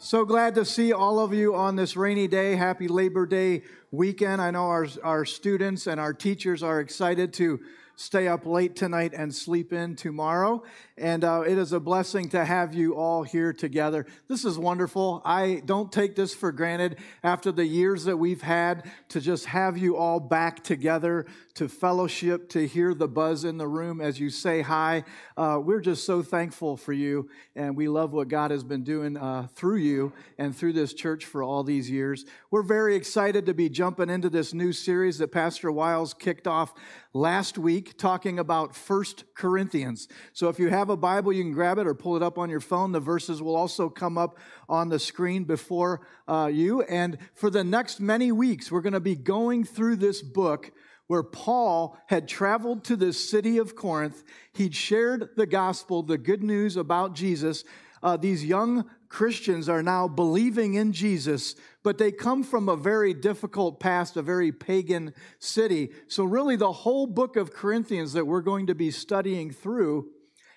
So glad to see all of you on this rainy day. Happy Labor Day weekend. I know our, our students and our teachers are excited to stay up late tonight and sleep in tomorrow. And uh, it is a blessing to have you all here together. This is wonderful. I don't take this for granted after the years that we've had to just have you all back together to fellowship, to hear the buzz in the room as you say hi. Uh, we're just so thankful for you, and we love what God has been doing uh, through you and through this church for all these years. We're very excited to be jumping into this new series that Pastor Wiles kicked off last week, talking about First Corinthians. So if you have a Bible, you can grab it or pull it up on your phone. The verses will also come up on the screen before uh, you. And for the next many weeks, we're going to be going through this book where Paul had traveled to the city of Corinth. He'd shared the gospel, the good news about Jesus. Uh, these young Christians are now believing in Jesus, but they come from a very difficult past, a very pagan city. So, really, the whole book of Corinthians that we're going to be studying through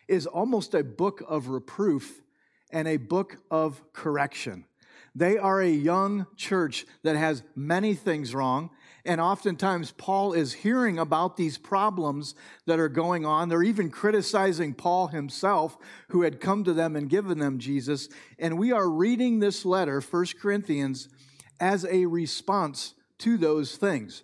is almost a book of reproof and a book of correction. They are a young church that has many things wrong. And oftentimes, Paul is hearing about these problems that are going on. They're even criticizing Paul himself, who had come to them and given them Jesus. And we are reading this letter, 1 Corinthians, as a response to those things.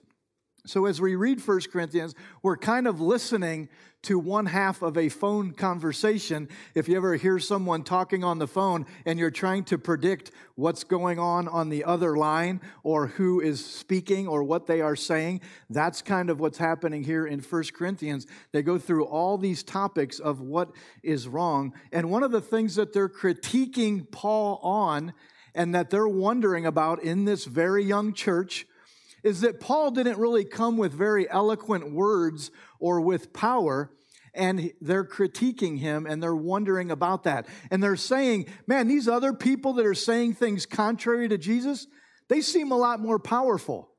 So, as we read 1 Corinthians, we're kind of listening to one half of a phone conversation. If you ever hear someone talking on the phone and you're trying to predict what's going on on the other line or who is speaking or what they are saying, that's kind of what's happening here in 1 Corinthians. They go through all these topics of what is wrong. And one of the things that they're critiquing Paul on and that they're wondering about in this very young church is that Paul didn't really come with very eloquent words or with power and they're critiquing him and they're wondering about that. And they're saying, man, these other people that are saying things contrary to Jesus, they seem a lot more powerful.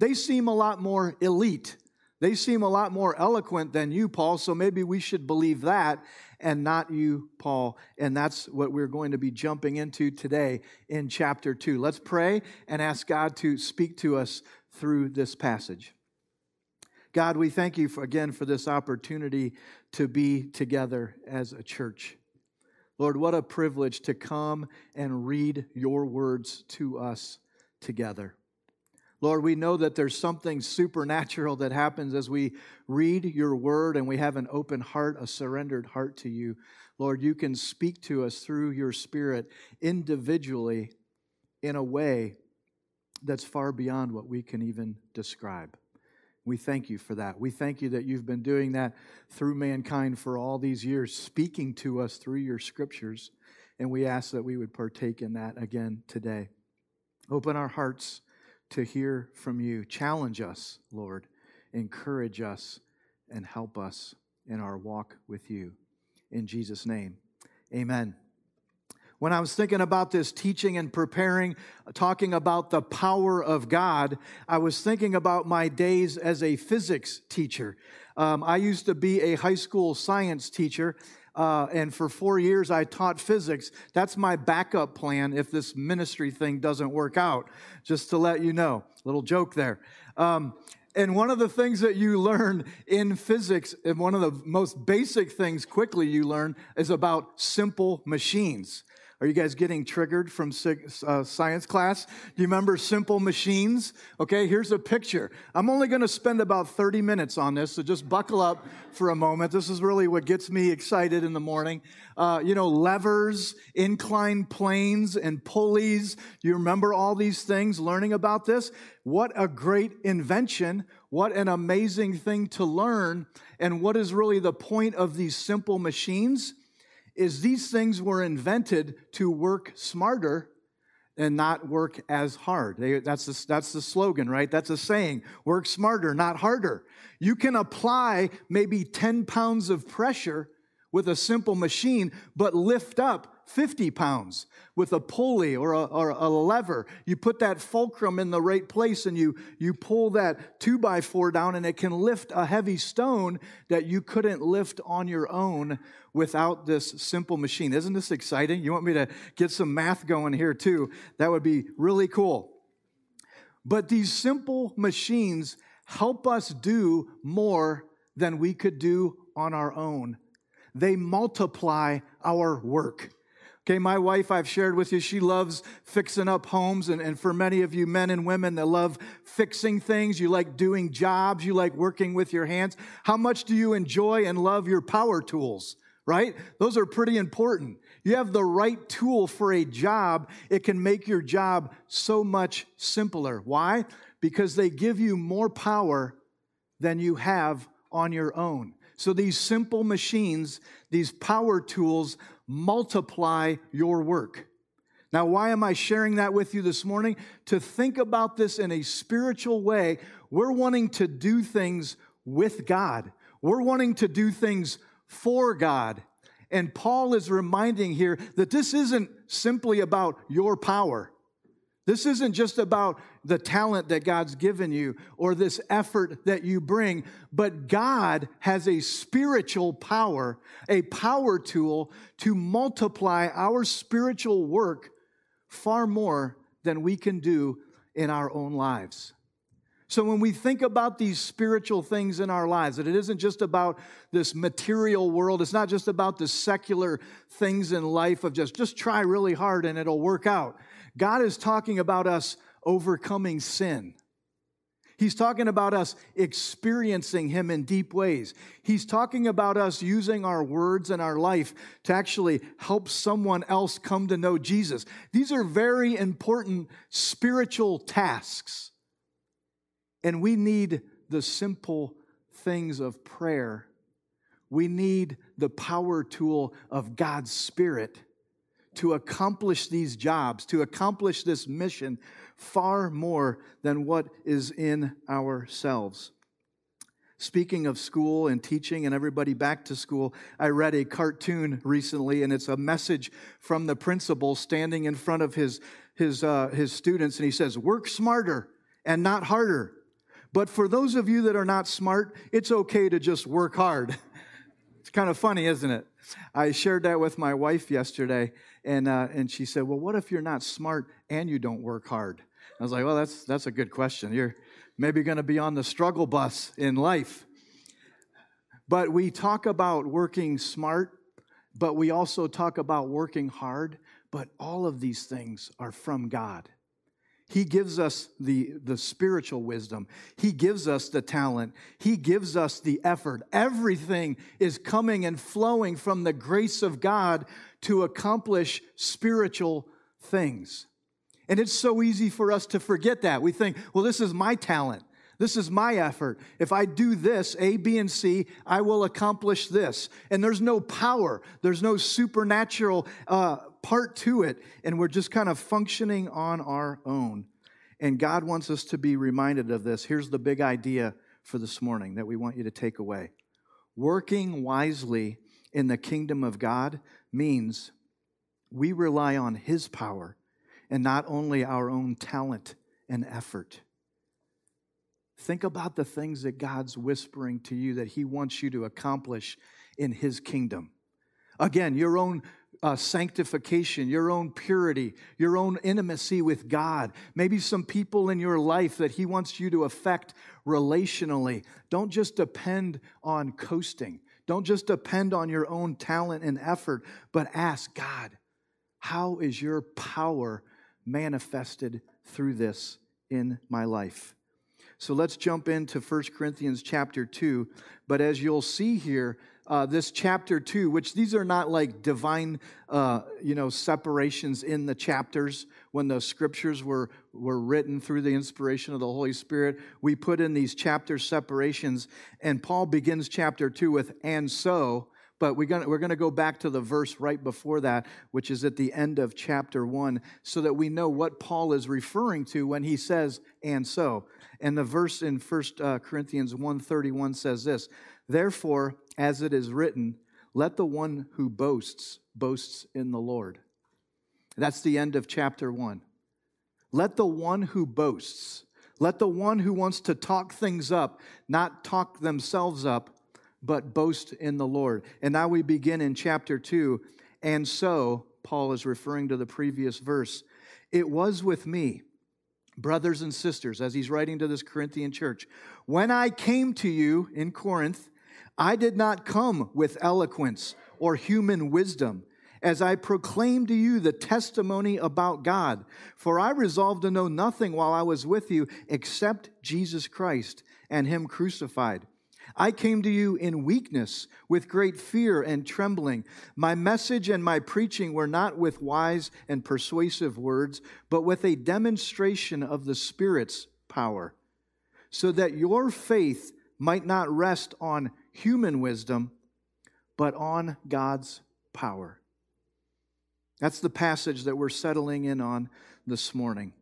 They seem a lot more elite. They seem a lot more eloquent than you, Paul, so maybe we should believe that and not you, Paul. And that's what we're going to be jumping into today in chapter 2. Let's pray and ask God to speak to us through this passage. God, we thank you for, again for this opportunity to be together as a church. Lord, what a privilege to come and read your words to us together. Lord, we know that there's something supernatural that happens as we read your word and we have an open heart, a surrendered heart to you. Lord, you can speak to us through your spirit individually in a way that's far beyond what we can even describe. We thank you for that. We thank you that you've been doing that through mankind for all these years, speaking to us through your scriptures. And we ask that we would partake in that again today. Open our hearts to hear from you. Challenge us, Lord. Encourage us and help us in our walk with you. In Jesus' name, amen. When I was thinking about this teaching and preparing, talking about the power of God, I was thinking about my days as a physics teacher. Um, I used to be a high school science teacher, uh, and for four years I taught physics. That's my backup plan if this ministry thing doesn't work out, just to let you know. Little joke there. Um, and one of the things that you learn in physics, and one of the most basic things quickly you learn, is about simple machines. Are you guys getting triggered from uh, science class? Do you remember simple machines? Okay, here's a picture. I'm only going to spend about 30 minutes on this, so just buckle up for a moment. This is really what gets me excited in the morning. Uh, you know, levers, inclined planes, and pulleys. You remember all these things, learning about this? What a great invention. What an amazing thing to learn. And what is really the point of these simple machines? Is these things were invented to work smarter and not work as hard. That's, the, that's the slogan, right? That's a saying. Work smarter, not harder. You can apply maybe 10 pounds of pressure with a simple machine, but lift up 50 pounds with a pulley or a, or a, lever. You put that fulcrum in the right place and you, you pull that two by four down, and it can lift a heavy stone that you couldn't lift on your own without this simple machine. Isn't this exciting? You want me to get some math going here too? That would be really cool. But these simple machines help us do more than we could do on our own. They multiply our work. Okay, my wife, I've shared with you, she loves fixing up homes. And, and for many of you men and women that love fixing things, you like doing jobs, you like working with your hands. How much do you enjoy and love your power tools, right? Those are pretty important. You have the right tool for a job, it can make your job so much simpler. Why? Because they give you more power than you have on your own. So these simple machines, these power tools, multiply your work. Now, why am I sharing that with you this morning? To think about this in a spiritual way. We're wanting to do things with God, we're wanting to do things for God. And Paul is reminding here that this isn't simply about your power. This isn't just about the talent that God's given you or this effort that you bring, but God has a spiritual power, a power tool to multiply our spiritual work far more than we can do in our own lives. So, when we think about these spiritual things in our lives, that it isn't just about this material world, it's not just about the secular things in life of just, just try really hard and it'll work out. God is talking about us overcoming sin. He's talking about us experiencing Him in deep ways. He's talking about us using our words and our life to actually help someone else come to know Jesus. These are very important spiritual tasks. And we need the simple things of prayer. We need the power tool of God's Spirit to accomplish these jobs, to accomplish this mission far more than what is in ourselves. Speaking of school and teaching and everybody back to school, I read a cartoon recently, and it's a message from the principal standing in front of his, his, uh, his students, and he says, Work smarter and not harder. But for those of you that are not smart, it's okay to just work hard. it's kind of funny, isn't it? I shared that with my wife yesterday, and, uh, and she said, Well, what if you're not smart and you don't work hard? I was like, Well, that's, that's a good question. You're maybe going to be on the struggle bus in life. But we talk about working smart, but we also talk about working hard, but all of these things are from God. He gives us the, the spiritual wisdom. He gives us the talent. He gives us the effort. Everything is coming and flowing from the grace of God to accomplish spiritual things. And it's so easy for us to forget that. We think, well, this is my talent. This is my effort. If I do this, A, B, and C, I will accomplish this. And there's no power, there's no supernatural uh, part to it, and we're just kind of functioning on our own. And God wants us to be reminded of this. Here's the big idea for this morning that we want you to take away working wisely in the kingdom of God means we rely on His power and not only our own talent and effort. Think about the things that God's whispering to you that He wants you to accomplish in His kingdom. Again, your own uh, sanctification, your own purity, your own intimacy with God, maybe some people in your life that He wants you to affect relationally. Don't just depend on coasting, don't just depend on your own talent and effort, but ask God, how is your power manifested through this in my life? So let's jump into 1 Corinthians chapter 2. But as you'll see here, uh, this chapter two, which these are not like divine, uh, you know, separations in the chapters when the scriptures were, were written through the inspiration of the Holy Spirit. We put in these chapter separations, and Paul begins chapter two with, and so, but we're going we're going to go back to the verse right before that, which is at the end of chapter one, so that we know what Paul is referring to when he says, and so. And the verse in 1 uh, Corinthians 1.31 says this, Therefore, as it is written, let the one who boasts boasts in the Lord. That's the end of chapter one. Let the one who boasts, let the one who wants to talk things up, not talk themselves up, but boast in the Lord. And now we begin in chapter two. And so, Paul is referring to the previous verse. It was with me, brothers and sisters, as he's writing to this Corinthian church. When I came to you in Corinth, I did not come with eloquence or human wisdom as I proclaimed to you the testimony about God. For I resolved to know nothing while I was with you except Jesus Christ and Him crucified. I came to you in weakness, with great fear and trembling. My message and my preaching were not with wise and persuasive words, but with a demonstration of the Spirit's power, so that your faith might not rest on human wisdom, but on God's power. That's the passage that we're settling in on this morning.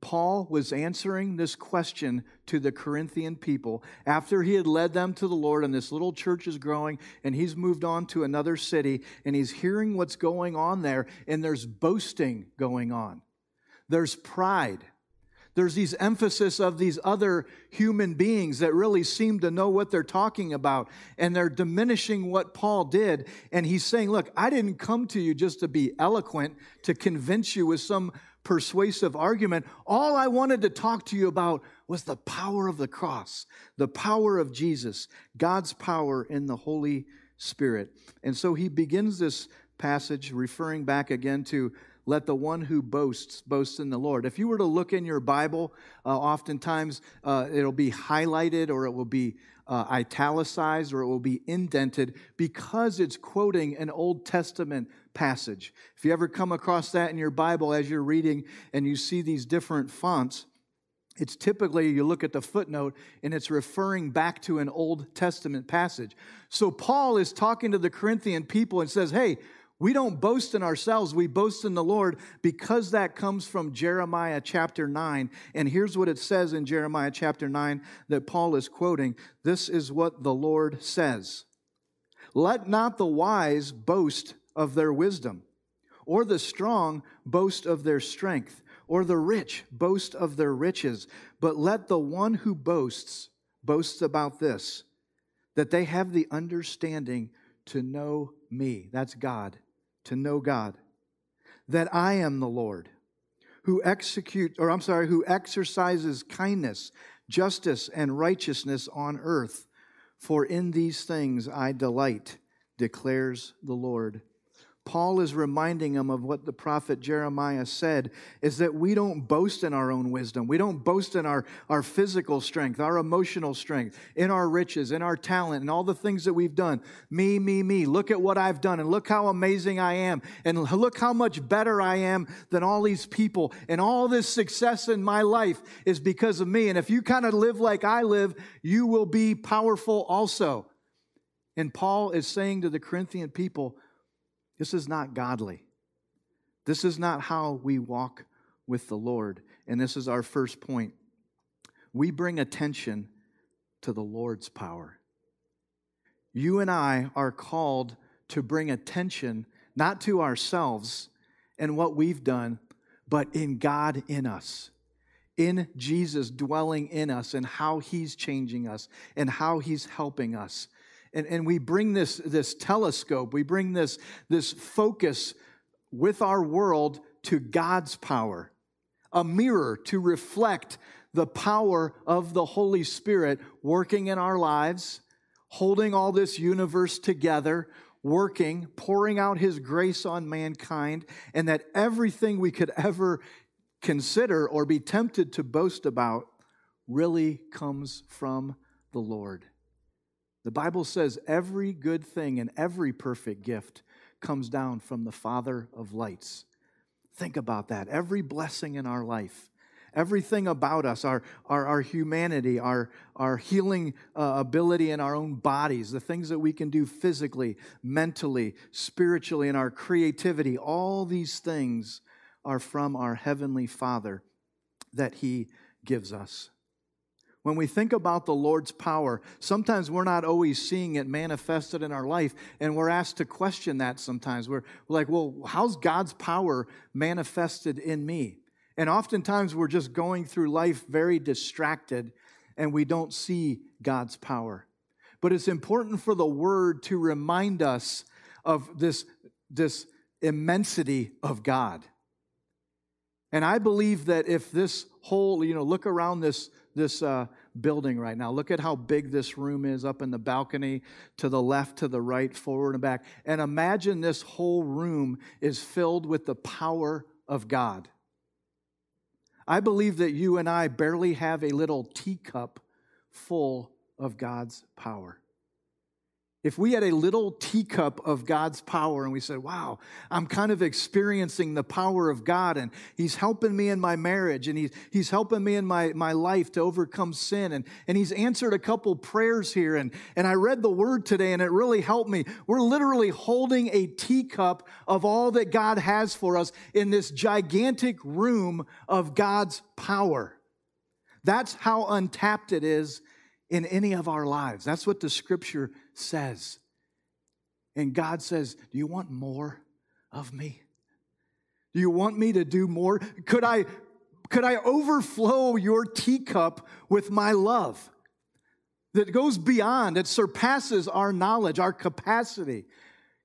Paul was answering this question to the Corinthian people after he had led them to the Lord, and this little church is growing, and he's moved on to another city, and he's hearing what's going on there, and there's boasting going on. There's pride there's these emphasis of these other human beings that really seem to know what they're talking about and they're diminishing what Paul did and he's saying look I didn't come to you just to be eloquent to convince you with some persuasive argument all I wanted to talk to you about was the power of the cross the power of Jesus God's power in the Holy Spirit and so he begins this passage referring back again to let the one who boasts boast in the Lord. If you were to look in your Bible, uh, oftentimes uh, it'll be highlighted or it will be uh, italicized or it will be indented because it's quoting an Old Testament passage. If you ever come across that in your Bible as you're reading and you see these different fonts, it's typically you look at the footnote and it's referring back to an Old Testament passage. So Paul is talking to the Corinthian people and says, Hey, we don't boast in ourselves, we boast in the Lord because that comes from Jeremiah chapter 9. And here's what it says in Jeremiah chapter 9 that Paul is quoting. This is what the Lord says Let not the wise boast of their wisdom, or the strong boast of their strength, or the rich boast of their riches, but let the one who boasts boast about this, that they have the understanding to know me. That's God to know God, that I am the Lord who execute or I'm sorry, who exercises kindness, justice and righteousness on earth, for in these things I delight, declares the Lord. Paul is reminding them of what the prophet Jeremiah said is that we don't boast in our own wisdom. We don't boast in our, our physical strength, our emotional strength, in our riches, in our talent, and all the things that we've done. Me, me, me. Look at what I've done and look how amazing I am. And look how much better I am than all these people. And all this success in my life is because of me. And if you kind of live like I live, you will be powerful also. And Paul is saying to the Corinthian people, this is not godly. This is not how we walk with the Lord. And this is our first point. We bring attention to the Lord's power. You and I are called to bring attention not to ourselves and what we've done, but in God in us, in Jesus dwelling in us, and how He's changing us and how He's helping us and, and we bring this, this telescope, we bring this, this focus with our world to God's power, a mirror to reflect the power of the Holy Spirit working in our lives, holding all this universe together, working, pouring out His grace on mankind, and that everything we could ever consider or be tempted to boast about really comes from the Lord. The Bible says every good thing and every perfect gift comes down from the Father of lights. Think about that. Every blessing in our life, everything about us, our, our, our humanity, our, our healing uh, ability in our own bodies, the things that we can do physically, mentally, spiritually, and our creativity, all these things are from our Heavenly Father that He gives us. When we think about the Lord's power, sometimes we're not always seeing it manifested in our life, and we're asked to question that sometimes. We're like, well, how's God's power manifested in me? And oftentimes we're just going through life very distracted and we don't see God's power. But it's important for the word to remind us of this, this immensity of God. And I believe that if this whole, you know, look around this, this uh, building right now. Look at how big this room is up in the balcony, to the left, to the right, forward and back. And imagine this whole room is filled with the power of God. I believe that you and I barely have a little teacup full of God's power. If we had a little teacup of God's power and we said, Wow, I'm kind of experiencing the power of God and He's helping me in my marriage and He's, he's helping me in my, my life to overcome sin. And, and He's answered a couple prayers here. And, and I read the word today and it really helped me. We're literally holding a teacup of all that God has for us in this gigantic room of God's power. That's how untapped it is in any of our lives. That's what the scripture says. And God says, Do you want more of me? Do you want me to do more? Could I, could I overflow your teacup with my love that goes beyond, that surpasses our knowledge, our capacity?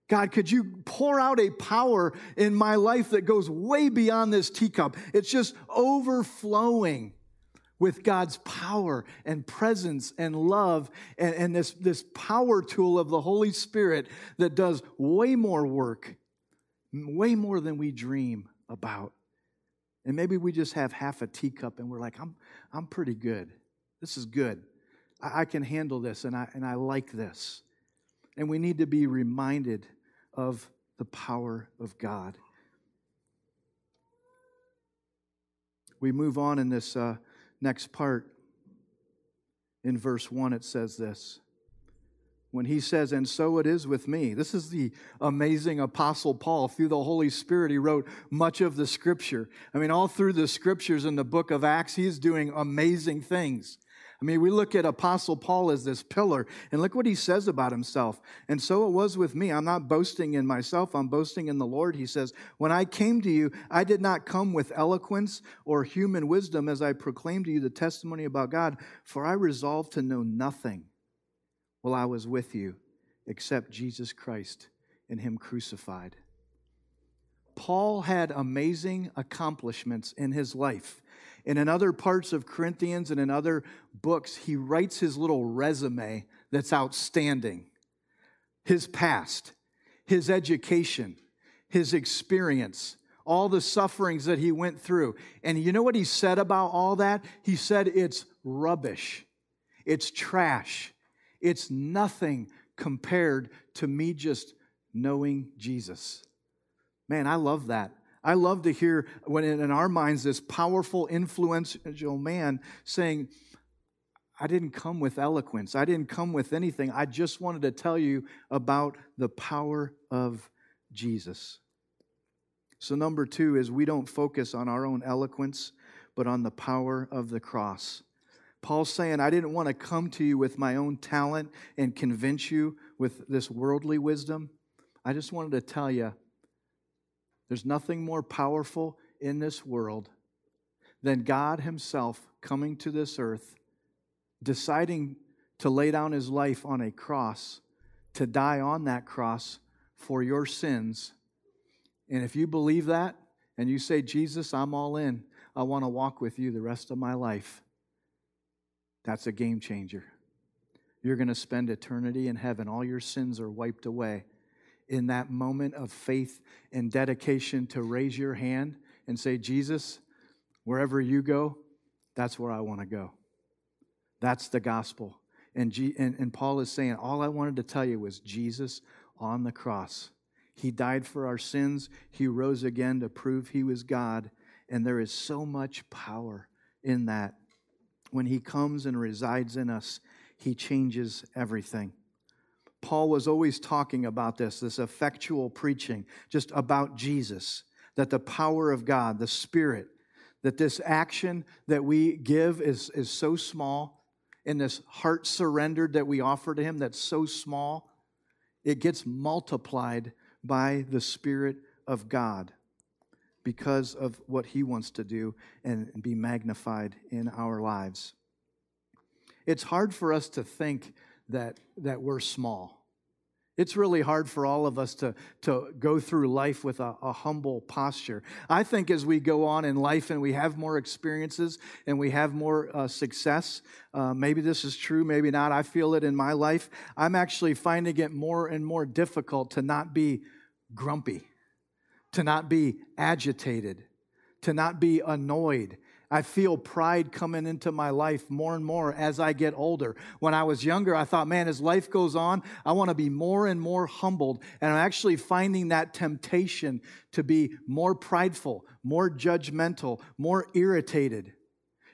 God, could you pour out a power in my life that goes way beyond this teacup? It's just overflowing with God's power and presence and love and, and, this, this power tool of the Holy Spirit that does way more work, way more than we dream about. And maybe we just have half a teacup and we're like, I'm, I'm pretty good. This is good. I, I can handle this and I, and I like this. And we need to be reminded of the power of God. We move on in this. Uh, Next part, in verse 1, it says this. When he says, and so it is with me. This is the amazing Apostle Paul. Through the Holy Spirit, he wrote much of the scripture. I mean, all through the scriptures in the book of Acts, he's doing amazing things. I mean, we look at Apostle Paul as this pillar, and look what he says about himself. And so it was with me. I'm not boasting in myself, I'm boasting in the Lord. He says, When I came to you, I did not come with eloquence or human wisdom as I proclaimed to you the testimony about God, for I resolved to know nothing while I was with you except Jesus Christ and Him crucified. Paul had amazing accomplishments in his life. And in other parts of Corinthians and in other books, he writes his little resume that's outstanding his past, his education, his experience, all the sufferings that he went through. And you know what he said about all that? He said it's rubbish, it's trash, it's nothing compared to me just knowing Jesus. Man, I love that. I love to hear when in our minds this powerful, influential man saying, I didn't come with eloquence. I didn't come with anything. I just wanted to tell you about the power of Jesus. So, number two is we don't focus on our own eloquence, but on the power of the cross. Paul's saying, I didn't want to come to you with my own talent and convince you with this worldly wisdom. I just wanted to tell you there's nothing more powerful in this world than God Himself coming to this earth, deciding to lay down His life on a cross, to die on that cross for your sins. And if you believe that and you say, Jesus, I'm all in, I want to walk with you the rest of my life, that's a game changer. You're going to spend eternity in heaven. All your sins are wiped away in that moment of faith and dedication to raise your hand and say, Jesus, wherever you go, that's where I want to go. That's the gospel. And, G- and, and Paul is saying, all I wanted to tell you was Jesus on the cross. He died for our sins, He rose again to prove He was God. And there is so much power in that. When He comes and resides in us, He changes everything. Paul was always talking about this, this effectual preaching, just about Jesus, that the power of God, the Spirit, that this action that we give is, is so small, in this heart surrendered that we offer to Him that's so small, it gets multiplied by the Spirit of God because of what He wants to do and be magnified in our lives. It's hard for us to think that, that we're small. It's really hard for all of us to, to go through life with a, a, humble posture. I think as we go on in life and we have more experiences and we have more uh, success, uh, maybe this is true, maybe not. I feel it in my life. I'm actually finding it more and more difficult to not be grumpy, to not be agitated, to not be annoyed, I feel pride coming into my life more and more as I get older. When I was younger, I thought, man, as life goes on, I want to be more and more humbled. And I'm actually finding that temptation to be more prideful, more judgmental, more irritated.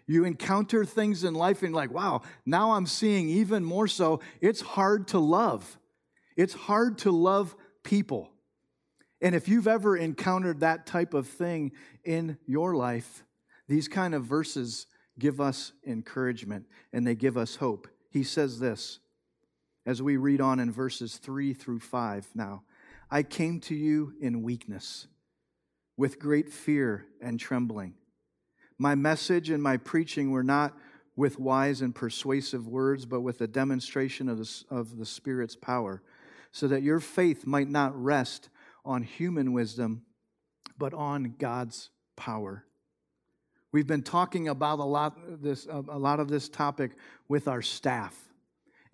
You encounter things in life and like, wow, now I'm seeing even more so, it's hard to love. It's hard to love people. And if you've ever encountered that type of thing in your life, these kind of verses give us encouragement and they give us hope. He says this as we read on in verses 3 through 5 now I came to you in weakness, with great fear and trembling. My message and my preaching were not with wise and persuasive words, but with a demonstration of the, of the Spirit's power, so that your faith might not rest on human wisdom, but on God's power. We've been talking about a lot, this, a lot of this topic with our staff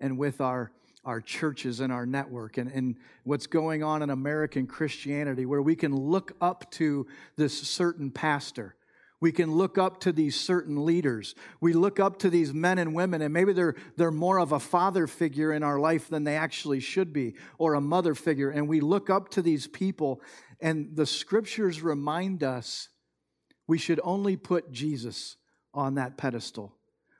and with our, our churches and our network and, and what's going on in American Christianity, where we can look up to this certain pastor. We can look up to these certain leaders. We look up to these men and women, and maybe they're, they're more of a father figure in our life than they actually should be, or a mother figure. And we look up to these people, and the scriptures remind us we should only put Jesus on that pedestal.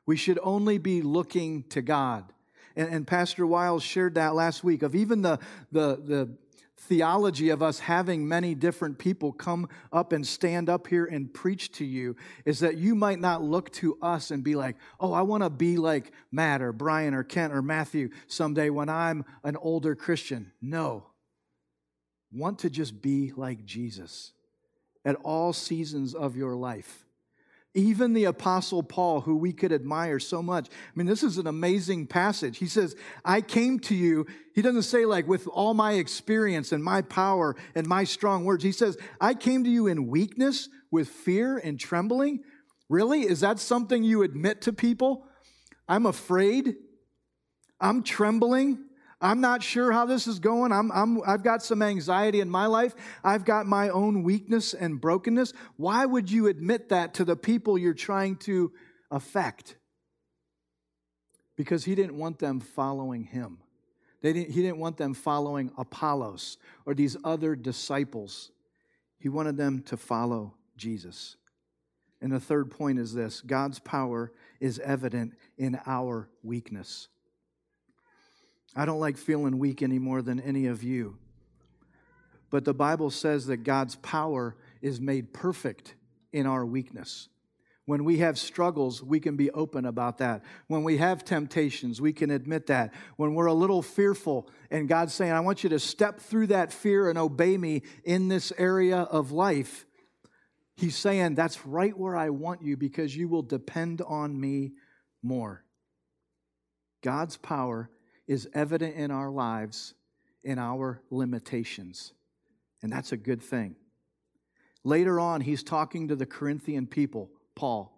We should only be looking to God. And, and Pastor Wiles shared that last week of even the, the, the theology of us having many different people come up and stand up here and preach to you is that you might not look to us and be like, oh, I want to be like Matt or Brian or Kent or Matthew someday when I'm an older Christian. No. Want to just be like Jesus at all seasons of your life. Even the Apostle Paul, who we could admire so much. I mean, this is an amazing passage. He says, I came to you. He doesn't say, like, with all my experience and my power and my strong words. He says, I came to you in weakness, with fear and trembling. Really? Is that something you admit to people? I'm afraid. I'm trembling. I'm not sure how this is going. I'm, I'm, I've got some anxiety in my life. I've got my own weakness and brokenness. Why would you admit that to the people you're trying to affect? Because he didn't want them following him. They didn't, he didn't want them following Apollos or these other disciples. He wanted them to follow Jesus. And the third point is this God's power is evident in our weakness. I don't like feeling weak any more than any of you. But the Bible says that God's power is made perfect in our weakness. When we have struggles, we can be open about that. When we have temptations, we can admit that. When we're a little fearful and God's saying, I want you to step through that fear and obey me in this area of life, He's saying, That's right where I want you because you will depend on me more. God's power is evident in our lives in our limitations. And that's a good thing. Later on, he's talking to the Corinthian people, Paul,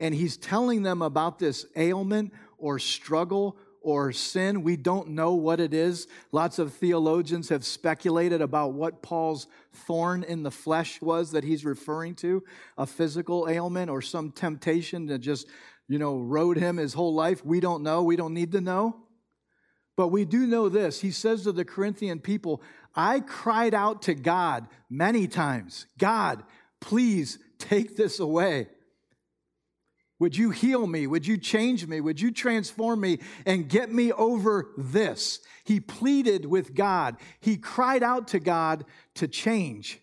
and he's telling them about this ailment or struggle or sin. We don't know what it is. Lots of theologians have speculated about what Paul's thorn in the flesh was that he's referring to a physical ailment or some temptation that just, you know, rode him his whole life. We don't know. We don't need to know. But we do know this. He says to the Corinthian people, I cried out to God many times God, please take this away. Would you heal me? Would you change me? Would you transform me and get me over this? He pleaded with God. He cried out to God to change.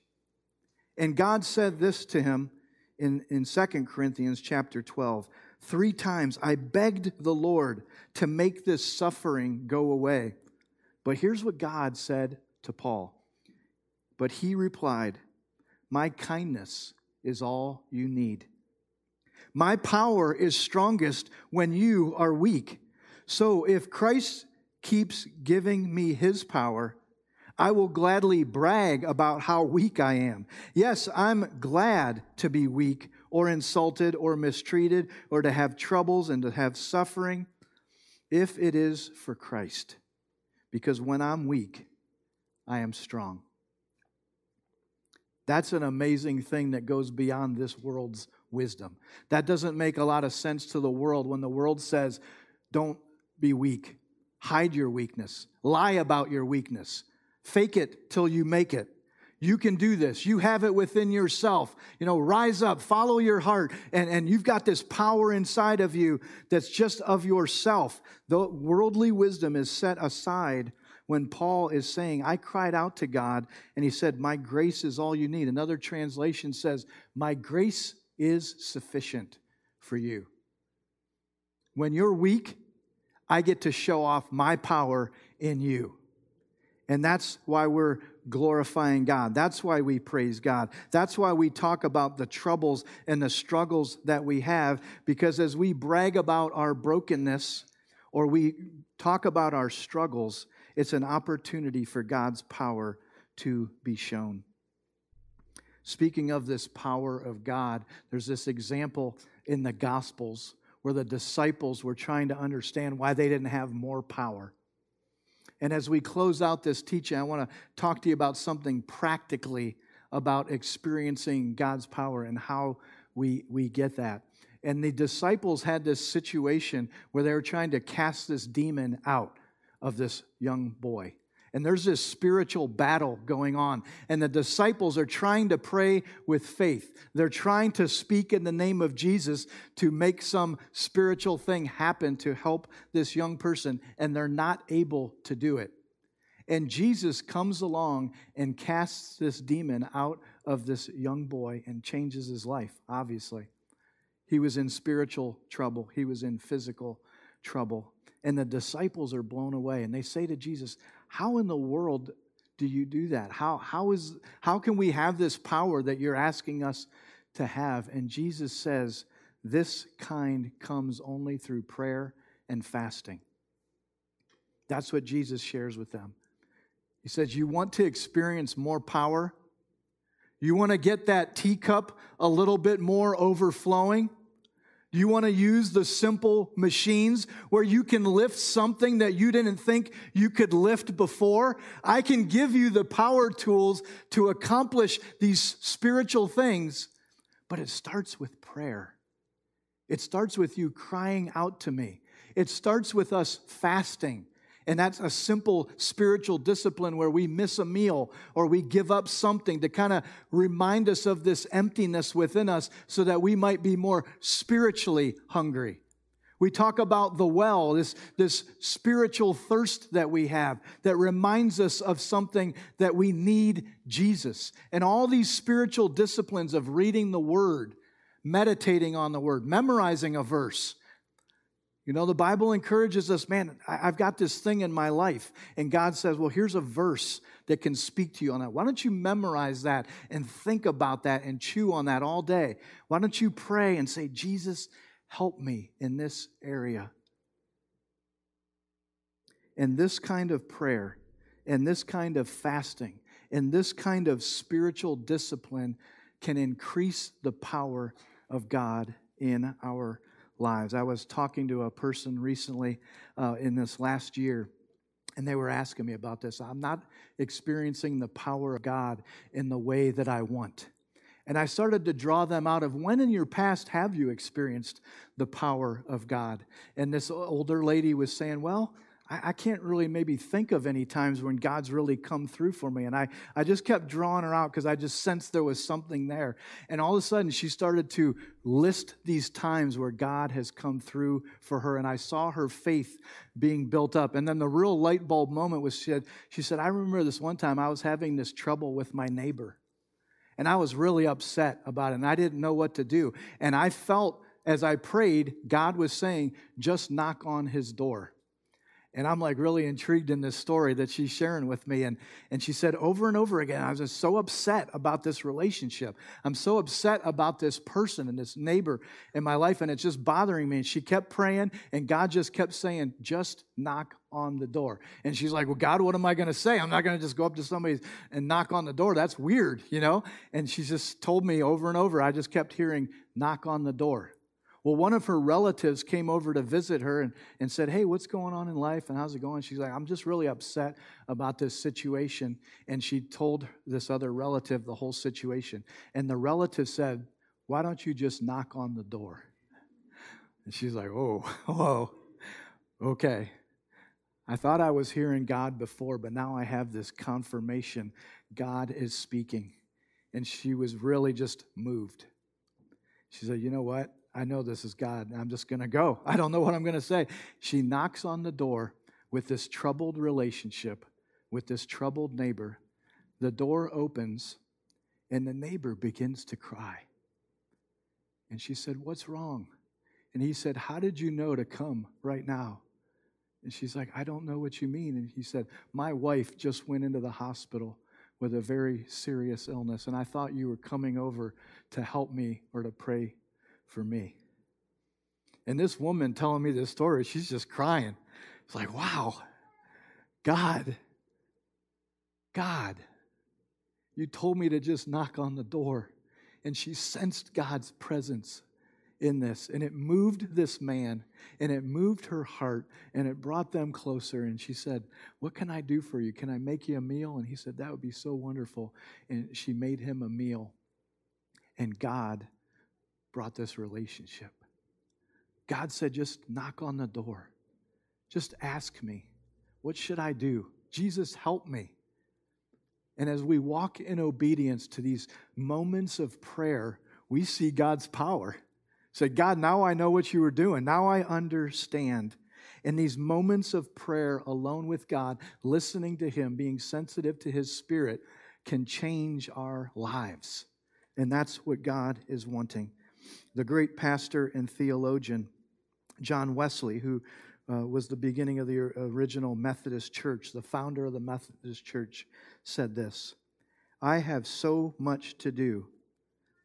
And God said this to him in, in 2 Corinthians chapter 12 Three times I begged the Lord to make this suffering go away. But here's what God said to Paul. But he replied, My kindness is all you need. My power is strongest when you are weak. So if Christ keeps giving me his power, I will gladly brag about how weak I am. Yes, I'm glad to be weak or insulted or mistreated or to have troubles and to have suffering if it is for Christ. Because when I'm weak, I am strong. That's an amazing thing that goes beyond this world's wisdom. That doesn't make a lot of sense to the world when the world says, don't be weak, hide your weakness, lie about your weakness, fake it till you make it. You can do this. You have it within yourself. You know, rise up, follow your heart, and, and you've got this power inside of you that's just of yourself. The worldly wisdom is set aside when Paul is saying, I cried out to God, and he said, My grace is all you need. Another translation says, My grace is sufficient for you. When you're weak, I get to show off my power in you. And that's why we're glorifying God. That's why we praise God. That's why we talk about the troubles and the struggles that we have, because as we brag about our brokenness or we talk about our struggles, it's an opportunity for God's power to be shown. Speaking of this power of God, there's this example in the Gospels where the disciples were trying to understand why they didn't have more power. And as we close out this teaching, I want to talk to you about something practically about experiencing God's power and how we, we get that. And the disciples had this situation where they were trying to cast this demon out of this young boy. And there's this spiritual battle going on. And the disciples are trying to pray with faith. They're trying to speak in the name of Jesus to make some spiritual thing happen to help this young person. And they're not able to do it. And Jesus comes along and casts this demon out of this young boy and changes his life, obviously. He was in spiritual trouble, he was in physical trouble. And the disciples are blown away and they say to Jesus, How in the world do you do that? How, how, is, how can we have this power that you're asking us to have? And Jesus says, This kind comes only through prayer and fasting. That's what Jesus shares with them. He says, You want to experience more power? You want to get that teacup a little bit more overflowing? You want to use the simple machines where you can lift something that you didn't think you could lift before? I can give you the power tools to accomplish these spiritual things, but it starts with prayer. It starts with you crying out to me. It starts with us fasting. And that's a simple spiritual discipline where we miss a meal or we give up something to kind of remind us of this emptiness within us so that we might be more spiritually hungry. We talk about the well, this, this spiritual thirst that we have that reminds us of something that we need Jesus. And all these spiritual disciplines of reading the Word, meditating on the Word, memorizing a verse, you know, the Bible encourages us, man, I've got this thing in my life. And God says, well, here's a verse that can speak to you on that. Why don't you memorize that and think about that and chew on that all day? Why don't you pray and say, Jesus, help me in this area? And this kind of prayer and this kind of fasting and this kind of spiritual discipline can increase the power of God in our lives. I was talking to a person recently uh, in this last year, and they were asking me about this. I'm not experiencing the power of God in the way that I want. And I started to draw them out of when in your past have you experienced the power of God? And this older lady was saying, Well, I, I can't really maybe think of any times when God's really come through for me. And I, I just kept drawing her out because I just sensed there was something there. And all of a sudden, she started to list these times where God has come through for her. And I saw her faith being built up. And then the real light bulb moment was she said, she said, I remember this one time I was having this trouble with my neighbor. And I was really upset about it, and I didn't know what to do. And I felt as I prayed, God was saying, just knock on his door. And I'm like really intrigued in this story that she's sharing with me. And, and she said over and over again, I was just so upset about this relationship. I'm so upset about this person and this neighbor in my life, and it's just bothering me. And she kept praying, and God just kept saying, just knock on the door. And she's like, Well, God, what am I going to say? I'm not going to just go up to somebody and knock on the door. That's weird, you know? And she just told me over and over, I just kept hearing, knock on the door. Well, one of her relatives came over to visit her and, and said, Hey, what's going on in life? And how's it going? She's like, I'm just really upset about this situation. And she told this other relative the whole situation. And the relative said, Why don't you just knock on the door? And she's like, Oh, whoa, okay. I thought I was hearing God before, but now I have this confirmation God is speaking. And she was really just moved. She said, You know what? I know this is God. I'm just going to go. I don't know what I'm going to say. She knocks on the door with this troubled relationship, with this troubled neighbor. The door opens, and the neighbor begins to cry. And she said, What's wrong? And he said, How did you know to come right now? And she's like, I don't know what you mean. And he said, My wife just went into the hospital with a very serious illness, and I thought you were coming over to help me or to pray for me. And this woman telling me this story, she's just crying. It's like, wow, God, God, you told me to just knock on the door. And she sensed God's presence in this. And it moved this man, and it moved her heart, and it brought them closer. And she said, What can I do for you? Can I make you a meal? And he said, That would be so wonderful. And she made him a meal. And God brought this relationship. God said, just knock on the door. Just ask me, what should I do? Jesus, help me. And as we walk in obedience to these moments of prayer, we see God's power. Say, God, now I know what you were doing. Now I understand. In these moments of prayer alone with God, listening to Him, being sensitive to His Spirit, can change our lives. And that's what God is wanting the great pastor and theologian John Wesley, who uh, was the beginning of the original Methodist Church, the founder of the Methodist Church, said this I have so much to do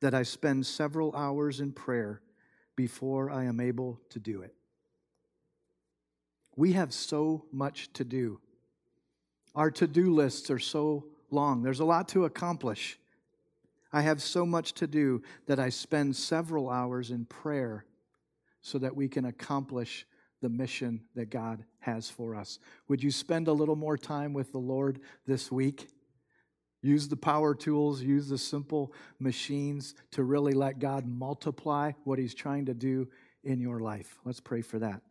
that I spend several hours in prayer before I am able to do it. We have so much to do. Our to do lists are so long, there's a lot to accomplish. I have so much to do that I spend several hours in prayer so that we can accomplish the mission that God has for us. Would you spend a little more time with the Lord this week? Use the power tools, use the simple machines to really let God multiply what He's trying to do in your life. Let's pray for that.